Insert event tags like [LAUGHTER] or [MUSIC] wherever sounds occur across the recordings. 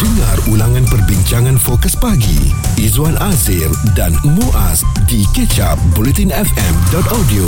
Dengar ulangan perbincangan fokus pagi Izwan Azir dan Muaz di kecap bulletinfm.audio.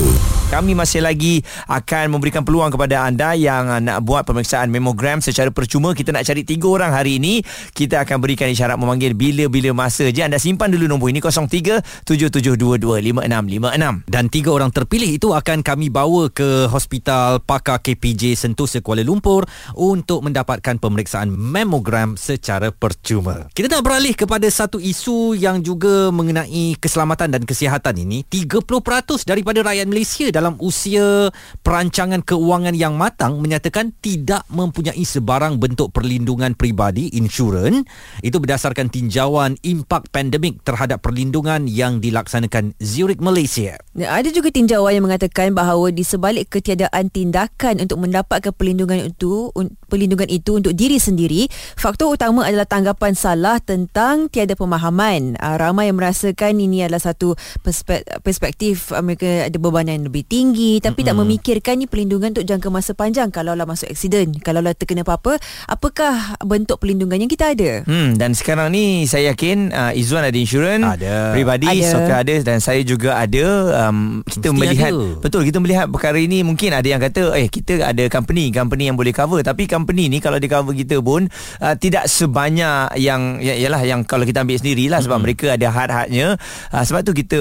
Kami masih lagi akan memberikan peluang kepada anda yang nak buat pemeriksaan memogram secara percuma. Kita nak cari tiga orang hari ini. Kita akan berikan isyarat memanggil bila-bila masa je. Anda simpan dulu nombor ini 03-7722-5656. Dan tiga orang terpilih itu akan kami bawa ke Hospital Pakar KPJ Sentosa Kuala Lumpur untuk mendapatkan pemeriksaan memogram secara percuma. Kita nak beralih kepada satu isu yang juga mengenai keselamatan dan kesihatan ini. 30% daripada rakyat Malaysia dalam usia perancangan keuangan yang matang menyatakan tidak mempunyai sebarang bentuk perlindungan peribadi insurans itu berdasarkan tinjauan impak pandemik terhadap perlindungan yang dilaksanakan Zurich Malaysia. Ya, Ada juga tinjauan yang mengatakan bahawa di sebalik ketiadaan tindakan untuk mendapatkan perlindungan itu perlindungan itu untuk diri sendiri, faktor utama adalah tanggapan salah tentang tiada pemahaman. Uh, ramai yang merasakan ini adalah satu perspe- perspektif uh, mereka ada bebanan yang lebih tinggi tapi mm-hmm. tak memikirkan ni perlindungan untuk jangka masa panjang kalau lah masuk aksiden, kalau lah terkena apa-apa, apakah bentuk perlindungan yang kita ada? Hmm, dan sekarang ni saya yakin uh, Izzuan ada insurans Ada. Peribadi Ada. Soka ada Dan saya juga ada um, Kita Mesti melihat ada. Betul kita melihat perkara ini Mungkin ada yang kata Eh kita ada company Company yang boleh cover Tapi company ni Kalau dia cover kita pun uh, Tidak sebanyak yang ya, Yalah yang Kalau kita ambil sendirilah Sebab Mm-mm. mereka ada had-hadnya uh, Sebab tu kita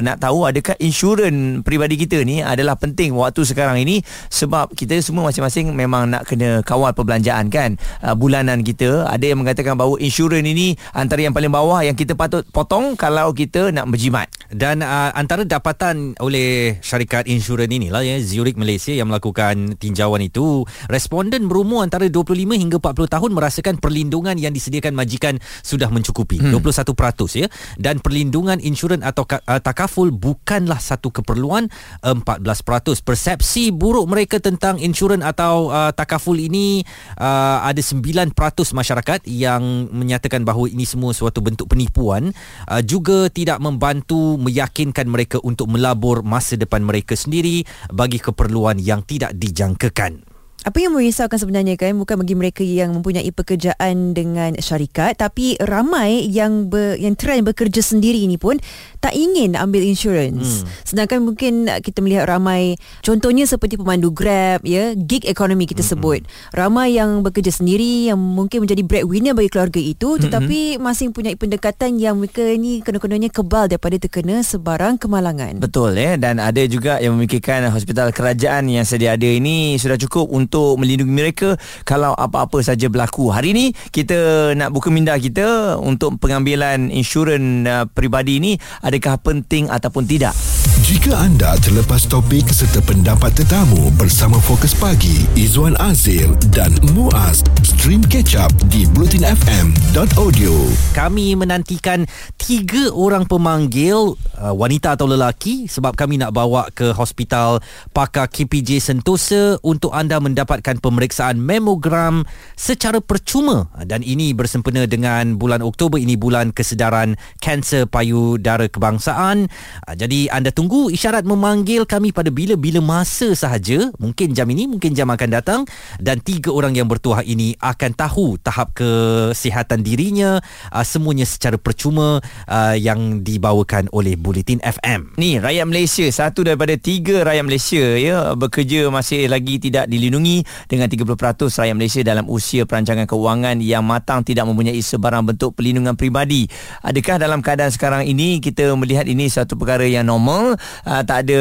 Nak tahu Adakah insurans Peribadi kita ni Adalah penting Waktu sekarang ini Sebab kita semua masing-masing Memang nak kena Kawal perbelanjaan kan? Uh, Bulanan kita Ada yang mengatakan bahawa Insurans ini Antara yang paling bawah Yang kita patut potong Kalau kita nak berjimat. Dan uh, antara dapatan oleh syarikat insurans inilah ya Zurich Malaysia yang melakukan tinjauan itu, responden berumur antara 25 hingga 40 tahun merasakan perlindungan yang disediakan majikan sudah mencukupi hmm. 21% ya dan perlindungan insurans atau uh, takaful bukanlah satu keperluan 14%. Persepsi buruk mereka tentang insurans atau uh, takaful ini uh, ada 9% masyarakat yang menyatakan bahawa ini semua suatu bentuk penipuan uh, juga tidak membantu meyakinkan mereka untuk melabur masa depan mereka sendiri bagi keperluan yang tidak dijangkakan. Apa yang merisaukan sebenarnya kan bukan bagi mereka yang mempunyai pekerjaan dengan syarikat tapi ramai yang ber, yang trend bekerja sendiri ni pun tak ingin ambil insurans. Hmm. Sedangkan mungkin kita melihat ramai contohnya seperti pemandu Grab ya, gig economy kita hmm. sebut. Ramai yang bekerja sendiri yang mungkin menjadi breadwinner bagi keluarga itu tetapi hmm. masing punya pendekatan yang mereka ni kena-kenanya kebal daripada terkena sebarang kemalangan. Betul ya dan ada juga yang memikirkan hospital kerajaan yang sedia ada ini sudah cukup untuk melindungi mereka kalau apa-apa saja berlaku. Hari ini kita nak buka minda kita untuk pengambilan insurans uh, peribadi ini adakah penting ataupun tidak. Jika anda terlepas topik serta pendapat tetamu bersama Fokus Pagi, Izwan Azir dan Muaz, stream catch up di bulletinfm.audio. Kami menantikan tiga orang pemanggil uh, wanita atau lelaki sebab kami nak bawa ke hospital Pakar KPJ Sentosa untuk anda mendapatkan pemeriksaan memogram secara percuma dan ini bersempena dengan bulan Oktober ini bulan kesedaran kanser payudara kebangsaan. Uh, jadi anda tunggu isyarat memanggil kami pada bila-bila masa sahaja, mungkin jam ini, mungkin jam akan datang. Dan tiga orang yang bertuah ini akan tahu tahap kesihatan dirinya uh, semuanya secara percuma uh, yang dibawakan oleh Bulletin FM. Ni rakyat Malaysia. Satu daripada tiga rakyat Malaysia ya bekerja masih lagi tidak dilindungi dengan 30% rakyat Malaysia dalam usia perancangan keuangan yang matang tidak mempunyai sebarang bentuk perlindungan peribadi. Adakah dalam keadaan sekarang ini kita melihat ini satu perkara yang normal, uh, tak ada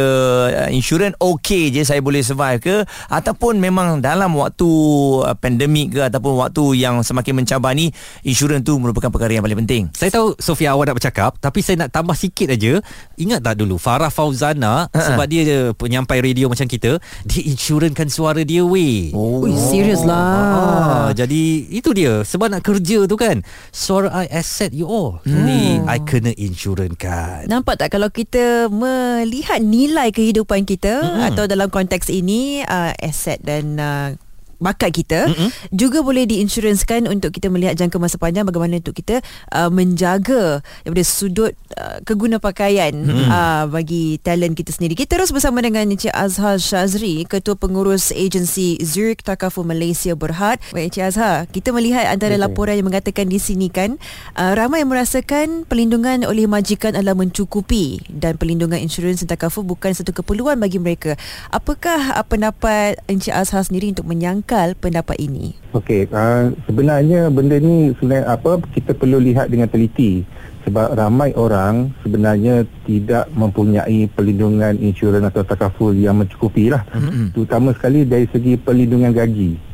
uh, insurans okey je saya boleh survive ke ataupun memang dalam waktu uh, pandemik ke ataupun waktu yang semakin mencabar ni insurans tu merupakan perkara yang paling penting. Saya tahu Sofia awak nak bercakap tapi saya nak tambah sikit aja. Ingat tak dulu Farah Fauzana Ha-ha. sebab dia penyampai radio macam kita, dia insurankan suara dia weh. Oh. Ui, serius lah. Ah, jadi itu dia sebab nak kerja tu kan. Suara I asset you all. Hmm. Ni I kena insurans kan. Nampak tak kalau kita melihat nilai kehidupan kita mm-hmm. atau dalam konteks ini uh, aset dan uh, bakat kita mm-hmm. juga boleh diinsurancekan untuk kita melihat jangka masa panjang bagaimana untuk kita uh, menjaga daripada sudut uh, keguna pakaian mm-hmm. uh, bagi talent kita sendiri. Kita terus bersama dengan Encik Azhar Shazri, Ketua Pengurus Agensi Zurich Takaful Malaysia Berhad. Baik Encik Azhar, kita melihat antara okay. laporan yang mengatakan di sini kan uh, ramai yang merasakan perlindungan oleh majikan adalah mencukupi dan perlindungan insurans dan takaful bukan satu keperluan bagi mereka. Apakah uh, pendapat Encik Azhar sendiri untuk menyangka menangkal pendapat ini? Okey, uh, sebenarnya benda ni sebenarnya apa kita perlu lihat dengan teliti sebab ramai orang sebenarnya tidak mempunyai perlindungan insurans atau takaful yang mencukupi lah. Mm-hmm. Terutama sekali dari segi perlindungan gaji.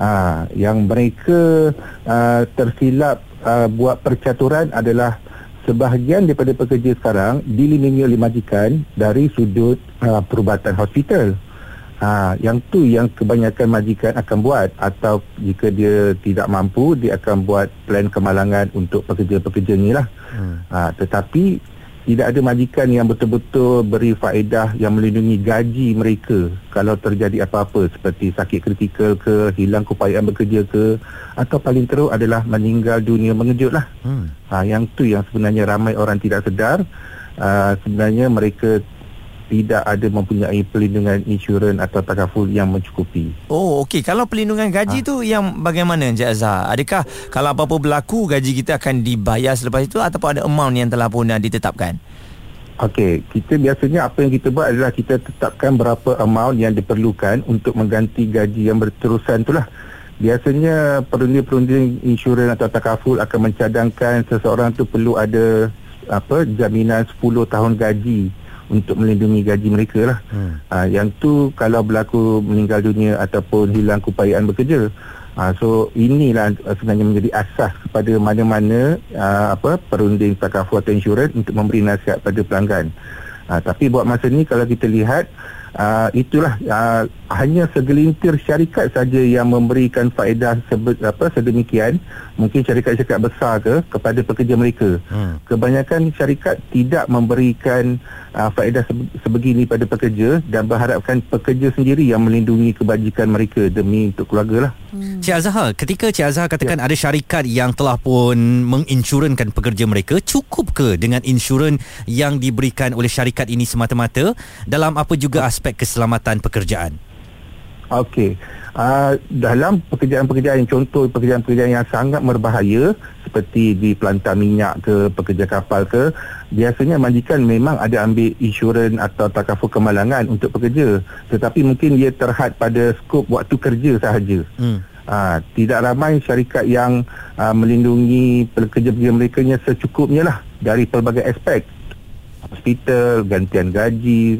Uh, yang mereka uh, tersilap uh, buat percaturan adalah sebahagian daripada pekerja sekarang dilindungi oleh majikan dari sudut uh, perubatan hospital. Ha, yang tu yang kebanyakan majikan akan buat atau jika dia tidak mampu dia akan buat plan kemalangan untuk pekerja-pekerja ni lah. Hmm. Ha, tetapi tidak ada majikan yang betul-betul beri faedah yang melindungi gaji mereka kalau terjadi apa-apa seperti sakit kritikal ke, hilang keupayaan bekerja ke atau paling teruk adalah meninggal dunia mengejut lah. Hmm. Ha, yang tu yang sebenarnya ramai orang tidak sedar. Uh, sebenarnya mereka tidak ada mempunyai perlindungan insurans atau takaful yang mencukupi. Oh, okey. Kalau perlindungan gaji ha? tu yang bagaimana Encik Azhar? Adakah kalau apa-apa berlaku gaji kita akan dibayar selepas itu ataupun ada amount yang telah pun ditetapkan? Okey, kita biasanya apa yang kita buat adalah kita tetapkan berapa amount yang diperlukan untuk mengganti gaji yang berterusan itulah. Biasanya perunding-perunding insurans atau takaful akan mencadangkan seseorang tu perlu ada apa jaminan 10 tahun gaji untuk melindungi gaji mereka lah. Hmm. Uh, yang tu kalau berlaku meninggal dunia ataupun hilang keupayaan bekerja. Uh, so inilah sebenarnya menjadi asas kepada mana-mana uh, apa perunding takaful atau insurans untuk memberi nasihat pada pelanggan. Uh, tapi buat masa ni kalau kita lihat uh, itulah uh, hanya segelintir syarikat saja yang memberikan faedah sebe, apa sedemikian mungkin syarikat-syarikat besar ke kepada pekerja mereka hmm. kebanyakan syarikat tidak memberikan uh, faedah sebegini pada pekerja dan berharapkan pekerja sendiri yang melindungi kebajikan mereka demi untuk keluarga lah hmm. Cik Azhar ketika Cik Azhar katakan ya. ada syarikat yang telah pun menginsurankan pekerja mereka cukup ke dengan insurans yang diberikan oleh syarikat ini semata-mata dalam apa juga aspek keselamatan pekerjaan Okey. Uh, dalam pekerjaan-pekerjaan contoh pekerjaan-pekerjaan yang sangat berbahaya seperti di pelantar minyak ke pekerja kapal ke biasanya majikan memang ada ambil insurans atau takaful kemalangan untuk pekerja tetapi mungkin ia terhad pada skop waktu kerja sahaja. Hmm. Uh, tidak ramai syarikat yang uh, melindungi pekerja-pekerja mereka secukupnya lah dari pelbagai aspek hospital, gantian gaji.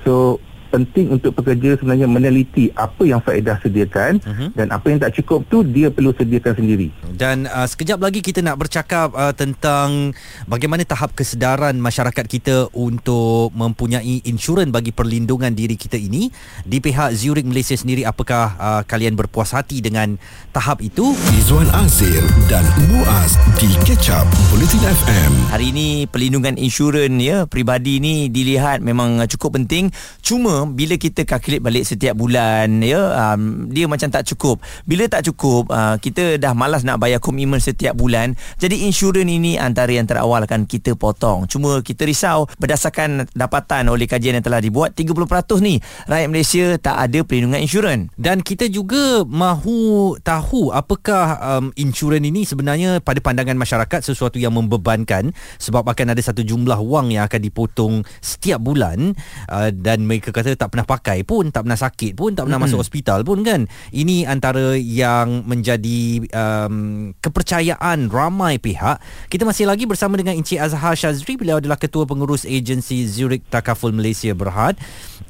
So penting untuk pekerja sebenarnya meneliti apa yang faedah sediakan uh-huh. dan apa yang tak cukup tu dia perlu sediakan sendiri. Dan uh, sekejap lagi kita nak bercakap uh, tentang bagaimana tahap kesedaran masyarakat kita untuk mempunyai insurans bagi perlindungan diri kita ini. Di pihak Zurich Malaysia sendiri apakah uh, kalian berpuas hati dengan tahap itu? Izwan Azir dan Muaz di Catch Up Bulletin FM. Hari ini perlindungan insurans ya pribadi ni dilihat memang cukup penting. Cuma bila kita kalkulate balik setiap bulan ya um, dia macam tak cukup. Bila tak cukup uh, kita dah malas nak bayar komitmen setiap bulan jadi insurans ini antara yang terawal akan kita potong. Cuma kita risau berdasarkan dapatan oleh kajian yang telah dibuat 30% ni rakyat Malaysia tak ada perlindungan insurans dan kita juga mahu tahu apakah um, insurans ini sebenarnya pada pandangan masyarakat sesuatu yang membebankan sebab akan ada satu jumlah wang yang akan dipotong setiap bulan uh, dan mereka kata tak pernah pakai pun tak pernah sakit pun tak pernah mm-hmm. masuk hospital pun kan. Ini antara yang menjadi um, kepercayaan ramai pihak. Kita masih lagi bersama dengan Encik Azhar Shazri. Beliau adalah ketua pengurus agensi Zurich Takaful Malaysia Berhad.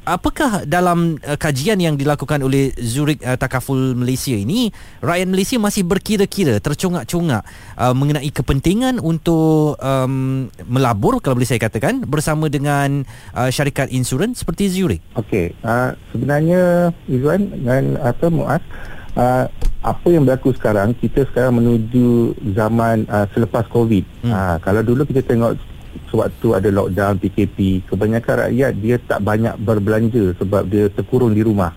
Apakah dalam uh, kajian yang dilakukan oleh Zurich uh, Takaful Malaysia ini rakyat Malaysia masih berkira-kira tercongak-congak uh, mengenai kepentingan untuk um, melabur kalau boleh saya katakan bersama dengan uh, syarikat insurans seperti Zurich Okey, uh, sebenarnya Izwan dan apa Muaz, uh, apa yang berlaku sekarang, kita sekarang menuju zaman uh, selepas COVID. Hmm. Uh, kalau dulu kita tengok sewaktu ada lockdown, PKP, kebanyakan rakyat dia tak banyak berbelanja sebab dia terkurung di rumah.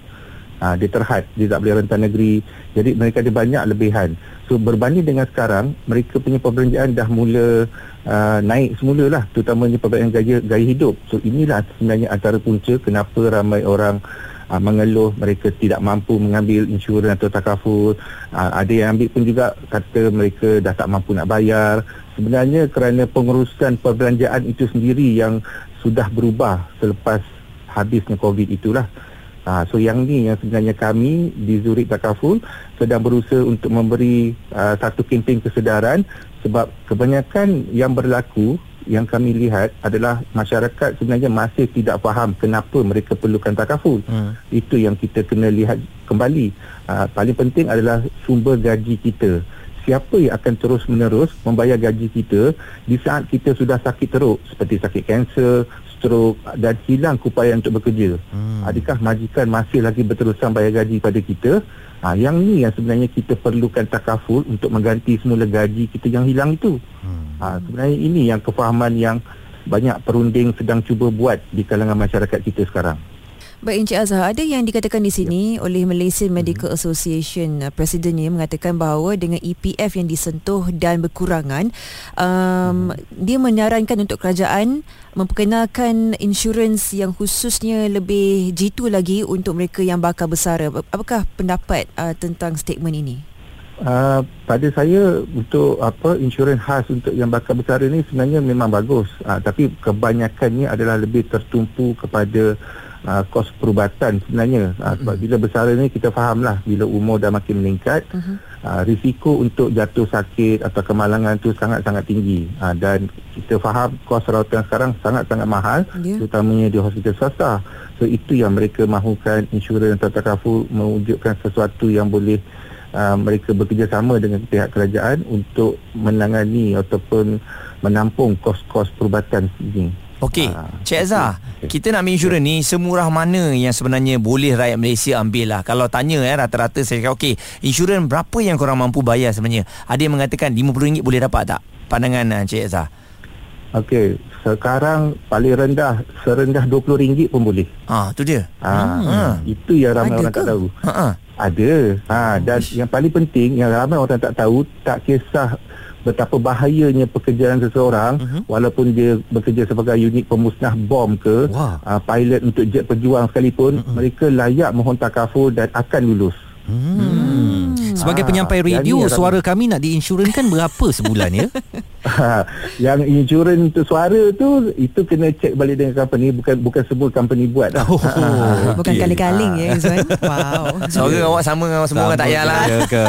uh, dia terhad dia tak boleh rentan negeri jadi mereka ada banyak lebihan so berbanding dengan sekarang mereka punya perbelanjaan dah mula uh, naik semula lah terutamanya perbelanjaan gaya, gaya hidup. So inilah sebenarnya antara punca kenapa ramai orang uh, mengeluh mereka tidak mampu mengambil insurans atau takaful. Uh, ada yang ambil pun juga kata mereka dah tak mampu nak bayar. Sebenarnya kerana pengurusan perbelanjaan itu sendiri yang sudah berubah selepas habisnya covid itulah Ha, so yang ni yang sebenarnya kami di Zurich Takaful sedang berusaha untuk memberi uh, satu kempen kesedaran sebab kebanyakan yang berlaku yang kami lihat adalah masyarakat sebenarnya masih tidak faham kenapa mereka perlukan takaful. Hmm. Itu yang kita kena lihat kembali. Uh, paling penting adalah sumber gaji kita. Siapa yang akan terus menerus membayar gaji kita di saat kita sudah sakit teruk seperti sakit kanser, stroke dan hilang keupayaan untuk bekerja. Hmm. Adakah majikan masih lagi berterusan bayar gaji pada kita? Ha, yang ni yang sebenarnya kita perlukan takaful untuk mengganti semula gaji kita yang hilang itu. Hmm. Ha, sebenarnya ini yang kefahaman yang banyak perunding sedang cuba buat di kalangan masyarakat kita sekarang. Baik Encik Azhar, ada yang dikatakan di sini ya. oleh Malaysian Medical hmm. Association uh, presidennya mengatakan bahawa dengan EPF yang disentuh dan berkurangan um, hmm. dia menyarankan untuk kerajaan memperkenalkan insurans yang khususnya lebih jitu lagi untuk mereka yang bakal bersara. Apakah pendapat uh, tentang statement ini? Uh, pada saya untuk apa insurans khas untuk yang bakal bersara ni sebenarnya memang bagus uh, tapi kebanyakannya adalah lebih tertumpu kepada uh, kos perubatan sebenarnya. Uh, sebab bila bersara ni kita fahamlah bila umur dah makin meningkat uh-huh. uh, risiko untuk jatuh sakit atau kemalangan tu sangat-sangat tinggi. Uh, dan kita faham kos rawatan sekarang sangat-sangat mahal yeah. terutamanya di hospital swasta. So itu yang mereka mahukan insurans atau takaful mewujudkan sesuatu yang boleh uh, mereka bekerjasama dengan pihak kerajaan untuk menangani ataupun menampung kos-kos perubatan ini Okey, ha. Cik Azhar, kita nak ambil insurans ni semurah mana yang sebenarnya boleh rakyat Malaysia ambil lah. Kalau tanya eh, rata-rata saya cakap, okey, insurans berapa yang korang mampu bayar sebenarnya? Ada yang mengatakan RM50 boleh dapat tak? Pandangan uh, Cik Azhar. Okey, sekarang paling rendah serendah RM20 pun boleh. Ah, tu dia. Ha, hmm. Itu yang ramai Ada orang ke? tak tahu. Ha. Ada. Ha, dan Ish. yang paling penting yang ramai orang tak tahu, tak kisah betapa bahayanya pekerjaan seseorang uh-huh. walaupun dia bekerja sebagai unit pemusnah bom ke wow. uh, pilot untuk jet perjuang sekalipun uh-huh. mereka layak mohon takaful dan akan lulus Hmm. Sebagai ah, penyampai radio Suara kami nak diinsurankan Berapa sebulan ya? [LAUGHS] Yang insurans untuk suara tu Itu kena cek balik dengan company. Bukan bukan semua company buat lah. oh, [LAUGHS] okay. Bukan kaling-kaling ya Izzuan [LAUGHS] Wow. Suara awak sama dengan semua orang tak payahlah. ke.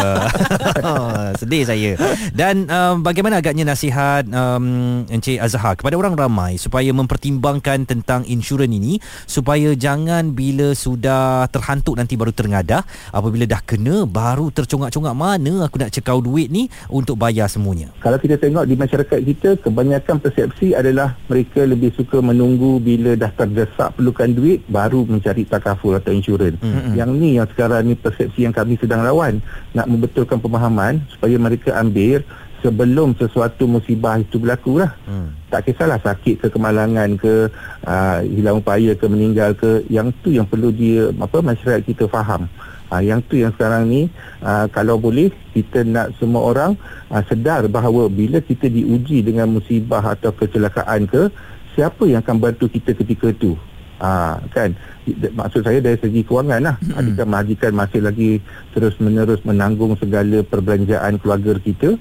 Sedih saya. Dan um, bagaimana agaknya nasihat um, Encik Azhar Kepada orang ramai Supaya mempertimbangkan tentang insurans ini Supaya jangan bila sudah terhantuk Nanti baru terengadah Apabila dah kena baru tercongak-congak mana aku nak cekau duit ni untuk bayar semuanya. Kalau kita tengok di masyarakat kita kebanyakan persepsi adalah mereka lebih suka menunggu bila dah terdesak perlukan duit baru mencari takaful atau insurans. Mm-hmm. Yang ni yang sekarang ni persepsi yang kami sedang lawan nak membetulkan pemahaman supaya mereka ambil sebelum sesuatu musibah itu berlaku lah. Hmm. Tak kisahlah sakit ke kemalangan ke uh, hilang upaya ke meninggal ke yang tu yang perlu dia apa masyarakat kita faham. Ha, yang tu yang sekarang ni uh, kalau boleh kita nak semua orang uh, sedar bahawa bila kita diuji dengan musibah atau kecelakaan ke siapa yang akan bantu kita ketika itu ha, kan? Maksud saya dari segi kewangan lah. Adakah majikan masih lagi terus menerus menanggung segala perbelanjaan keluarga kita?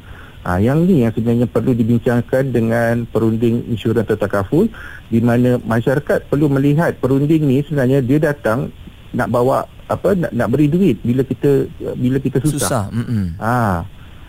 Ha, yang ni yang sebenarnya perlu dibincangkan dengan perunding insurans atau takaful di mana masyarakat perlu melihat perunding ni sebenarnya dia datang nak bawa apa nak, nak beri duit bila kita bila kita susah. Susah. Ha.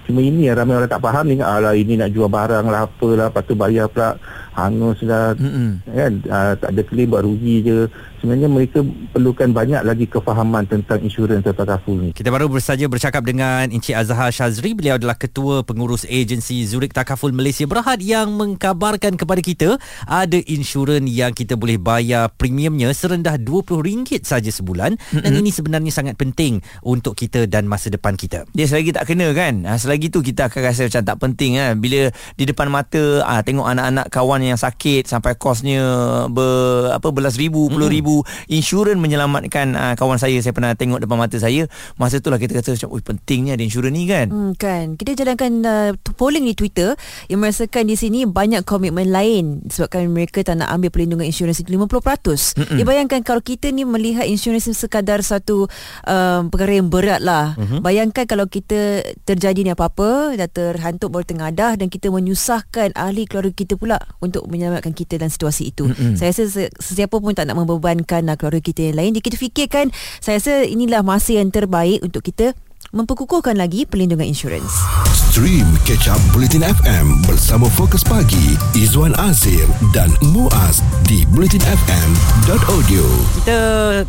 Cuma ini yang ramai orang tak faham ni ala ini nak jual barang lah apalah lepas tu bayar pula hangus lah kan uh, tak ada claim buat rugi je sebenarnya mereka perlukan banyak lagi kefahaman tentang insurans atau takaful ni. Kita baru saja bercakap dengan Encik Azhar Shazri. Beliau adalah ketua pengurus agensi Zurich Takaful Malaysia Berhad yang mengkabarkan kepada kita ada insurans yang kita boleh bayar premiumnya serendah RM20 saja sebulan mm-hmm. dan ini sebenarnya sangat penting untuk kita dan masa depan kita. Dia selagi tak kena kan. Ha, selagi tu kita akan rasa macam tak penting kan. Bila di depan mata ha, tengok anak-anak kawan yang sakit sampai kosnya ber apa belas ribu, puluh ribu ribu insurans menyelamatkan uh, kawan saya saya pernah tengok depan mata saya masa itulah kita kata macam pentingnya ada insurans ni kan Hmm, kan kita jalankan uh, polling di Twitter yang merasakan di sini banyak komitmen lain sebabkan mereka tak nak ambil perlindungan insurans itu 50%. Mm-mm. Dia bayangkan kalau kita ni melihat insurans sekadar satu um, perkara yang berat lah. Mm-hmm. Bayangkan kalau kita terjadi ni apa-apa dah terhantuk baru tengadah dan kita menyusahkan ahli keluarga kita pula untuk menyelamatkan kita dalam situasi itu. Mm-hmm. Saya rasa se- sesiapa pun tak nak membebankan uh, keluarga kita yang lain. Jadi kita fikirkan saya rasa inilah masa yang terbaik untuk kita memperkukuhkan lagi perlindungan insurans. Stream Catch Up Bulletin FM bersama Fokus Pagi Izwan Azir dan Muaz di bulletinfm.audio. Kita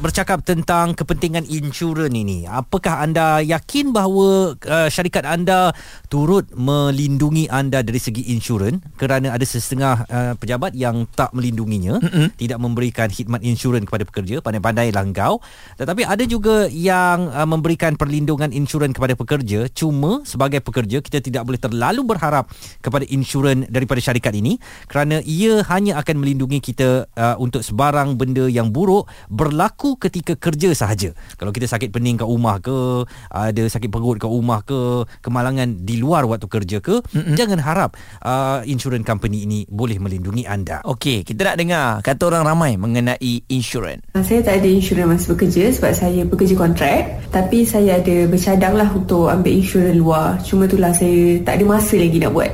bercakap tentang kepentingan insurans ini. Apakah anda yakin bahawa uh, syarikat anda turut melindungi anda dari segi insurans kerana ada setengah uh, pejabat yang tak melindunginya, mm-hmm. tidak memberikan khidmat insurans kepada pekerja, pandai-pandai langkau. Tetapi ada juga yang uh, memberikan perlindungan insurans kepada pekerja, cuma sebagai pekerja kita tidak boleh terlalu berharap kepada insurans daripada syarikat ini kerana ia hanya akan melindungi kita uh, untuk sebarang benda yang buruk berlaku ketika kerja sahaja. Kalau kita sakit pening kat rumah ke, ada sakit perut kat rumah ke, kemalangan di luar waktu kerja ke, Mm-mm. jangan harap uh, insurans company ini boleh melindungi anda. Okey, kita nak dengar kata orang ramai mengenai insurans. Saya tak ada insurans masa bekerja sebab saya bekerja kontrak tapi saya ada bercadang lah untuk ambil insurans luar cuma itulah saya tak ada masa lagi nak buat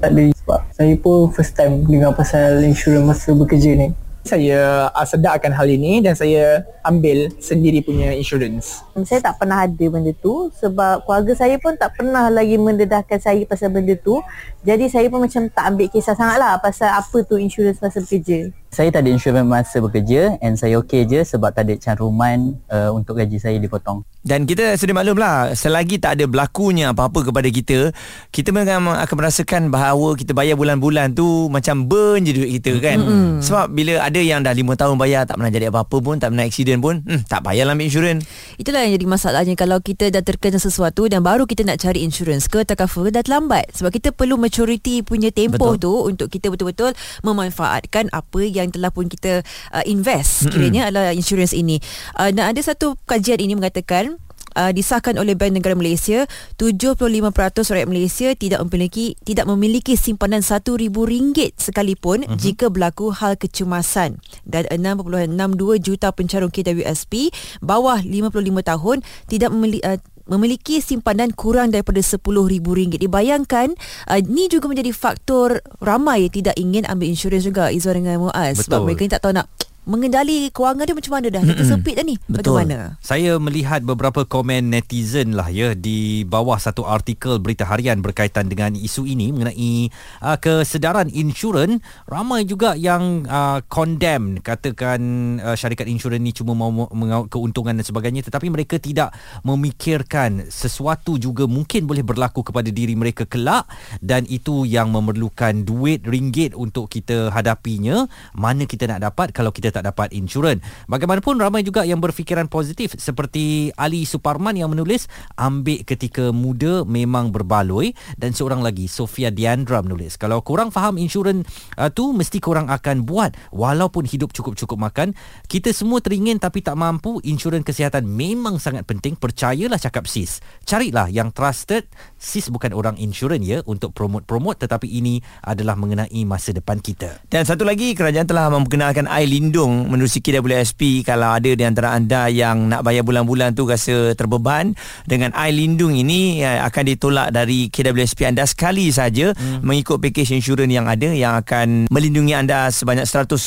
tak ada sebab saya pun first time dengar pasal insurans masa bekerja ni. Saya uh, sedarkan hal ini dan saya ambil sendiri punya insurans. Saya tak pernah ada benda tu sebab keluarga saya pun tak pernah lagi mendedahkan saya pasal benda tu. Jadi saya pun macam tak ambil kisah sangat lah pasal apa tu insurans masa bekerja. Saya tak ada insurans masa bekerja and saya okey je sebab tak ada caruman uh, untuk gaji saya dipotong. Dan kita sedia maklum lah Selagi tak ada berlakunya apa-apa kepada kita Kita memang akan merasakan bahawa Kita bayar bulan-bulan tu Macam burn je duit kita kan mm-hmm. Sebab bila ada yang dah 5 tahun bayar Tak pernah jadi apa-apa pun Tak pernah accident pun hmm, Tak payahlah ambil insurans Itulah yang jadi masalahnya Kalau kita dah terkena sesuatu Dan baru kita nak cari insurans ke Takaful dah terlambat Sebab kita perlu maturity punya tempoh Betul. tu Untuk kita betul-betul Memanfaatkan apa yang telah pun kita uh, invest mm-hmm. Kiranya adalah insurans ini uh, Dan ada satu kajian ini mengatakan uh, disahkan oleh Bank Negara Malaysia 75% rakyat Malaysia tidak memiliki tidak memiliki simpanan RM1000 sekalipun uh-huh. jika berlaku hal kecemasan dan 6.62 juta pencarung KWSP bawah 55 tahun tidak memiliki uh, memiliki simpanan kurang daripada RM10,000. Dibayangkan uh, ini juga menjadi faktor ramai yang tidak ingin ambil insurans juga Izwan dengan Muaz sebab mereka ni tak tahu nak mengendali kewangan dia macam mana dah? Kita sempit dah ni. Betul. bagaimana? Saya melihat beberapa komen netizen lah ya di bawah satu artikel berita harian berkaitan dengan isu ini mengenai uh, kesedaran insurans. Ramai juga yang uh, condemn katakan uh, syarikat insurans ni cuma mau mengaut keuntungan dan sebagainya tetapi mereka tidak memikirkan sesuatu juga mungkin boleh berlaku kepada diri mereka kelak dan itu yang memerlukan duit ringgit untuk kita hadapinya. Mana kita nak dapat? Kalau kita tak dapat insurans. Bagaimanapun ramai juga yang berfikiran positif seperti Ali Suparman yang menulis ambil ketika muda memang berbaloi dan seorang lagi Sofia Diandra menulis kalau korang faham insurans uh, tu mesti korang akan buat walaupun hidup cukup-cukup makan. Kita semua teringin tapi tak mampu insurans kesihatan memang sangat penting percayalah cakap sis. Carilah yang trusted. Sis bukan orang insurans ya untuk promote-promote tetapi ini adalah mengenai masa depan kita. Dan satu lagi kerajaan telah memperkenalkan air lindung menerusi KWSP kalau ada di antara anda yang nak bayar bulan-bulan tu rasa terbeban dengan air lindung ini ya, akan ditolak dari KWSP anda sekali saja hmm. mengikut pakej insurans yang ada yang akan melindungi anda sebanyak 100,000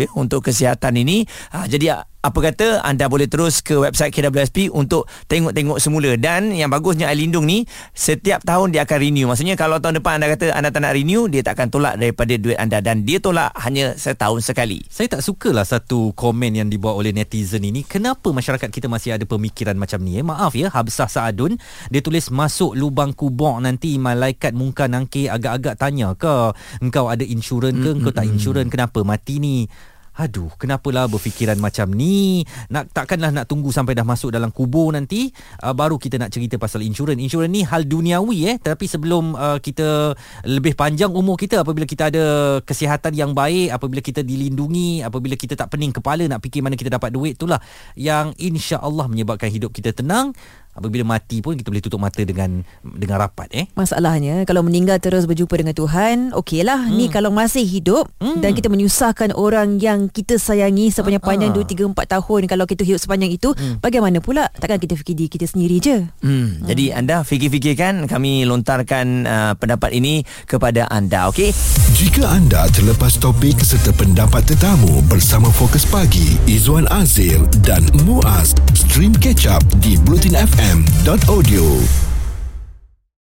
ya untuk kesihatan ini. Ha, jadi apa kata anda boleh terus ke website KWSP untuk tengok-tengok semula. Dan yang bagusnya air lindung ni setiap tahun dia akan renew. Maksudnya kalau tahun depan anda kata anda tak nak renew dia tak akan tolak daripada duit anda. Dan dia tolak hanya setahun sekali. Saya tak sukalah satu komen yang dibuat oleh netizen ini. Kenapa masyarakat kita masih ada pemikiran macam ni? Eh? maaf ya Habsah Saadun dia tulis masuk lubang kubur nanti malaikat muka nangki agak-agak tanya ke engkau ada insurans ke? Mm-hmm. engkau tak insurans kenapa mati ni Aduh, kenapalah berfikiran macam ni? Nak takkanlah nak tunggu sampai dah masuk dalam kubur nanti uh, baru kita nak cerita pasal insurans. Insurans ni hal duniawi eh, tapi sebelum uh, kita lebih panjang umur kita apabila kita ada kesihatan yang baik, apabila kita dilindungi, apabila kita tak pening kepala nak fikir mana kita dapat duit itulah yang insya-Allah menyebabkan hidup kita tenang. Apabila mati pun kita boleh tutup mata dengan dengan rapat eh. Masalahnya kalau meninggal terus berjumpa dengan Tuhan, okeylah. Hmm. Ni kalau masih hidup hmm. dan kita menyusahkan orang yang kita sayangi sepanjang panjang 2 3 4 tahun kalau kita hidup sepanjang itu, hmm. bagaimana pula? Takkan kita fikir diri kita sendiri je. Hmm. Hmm. Jadi anda fikir-fikirkan kami lontarkan uh, pendapat ini kepada anda, okey? Jika anda terlepas topik serta pendapat tetamu bersama Fokus Pagi, Izwan Azil dan Muaz, stream catch up di Bulletin FM. FM.audio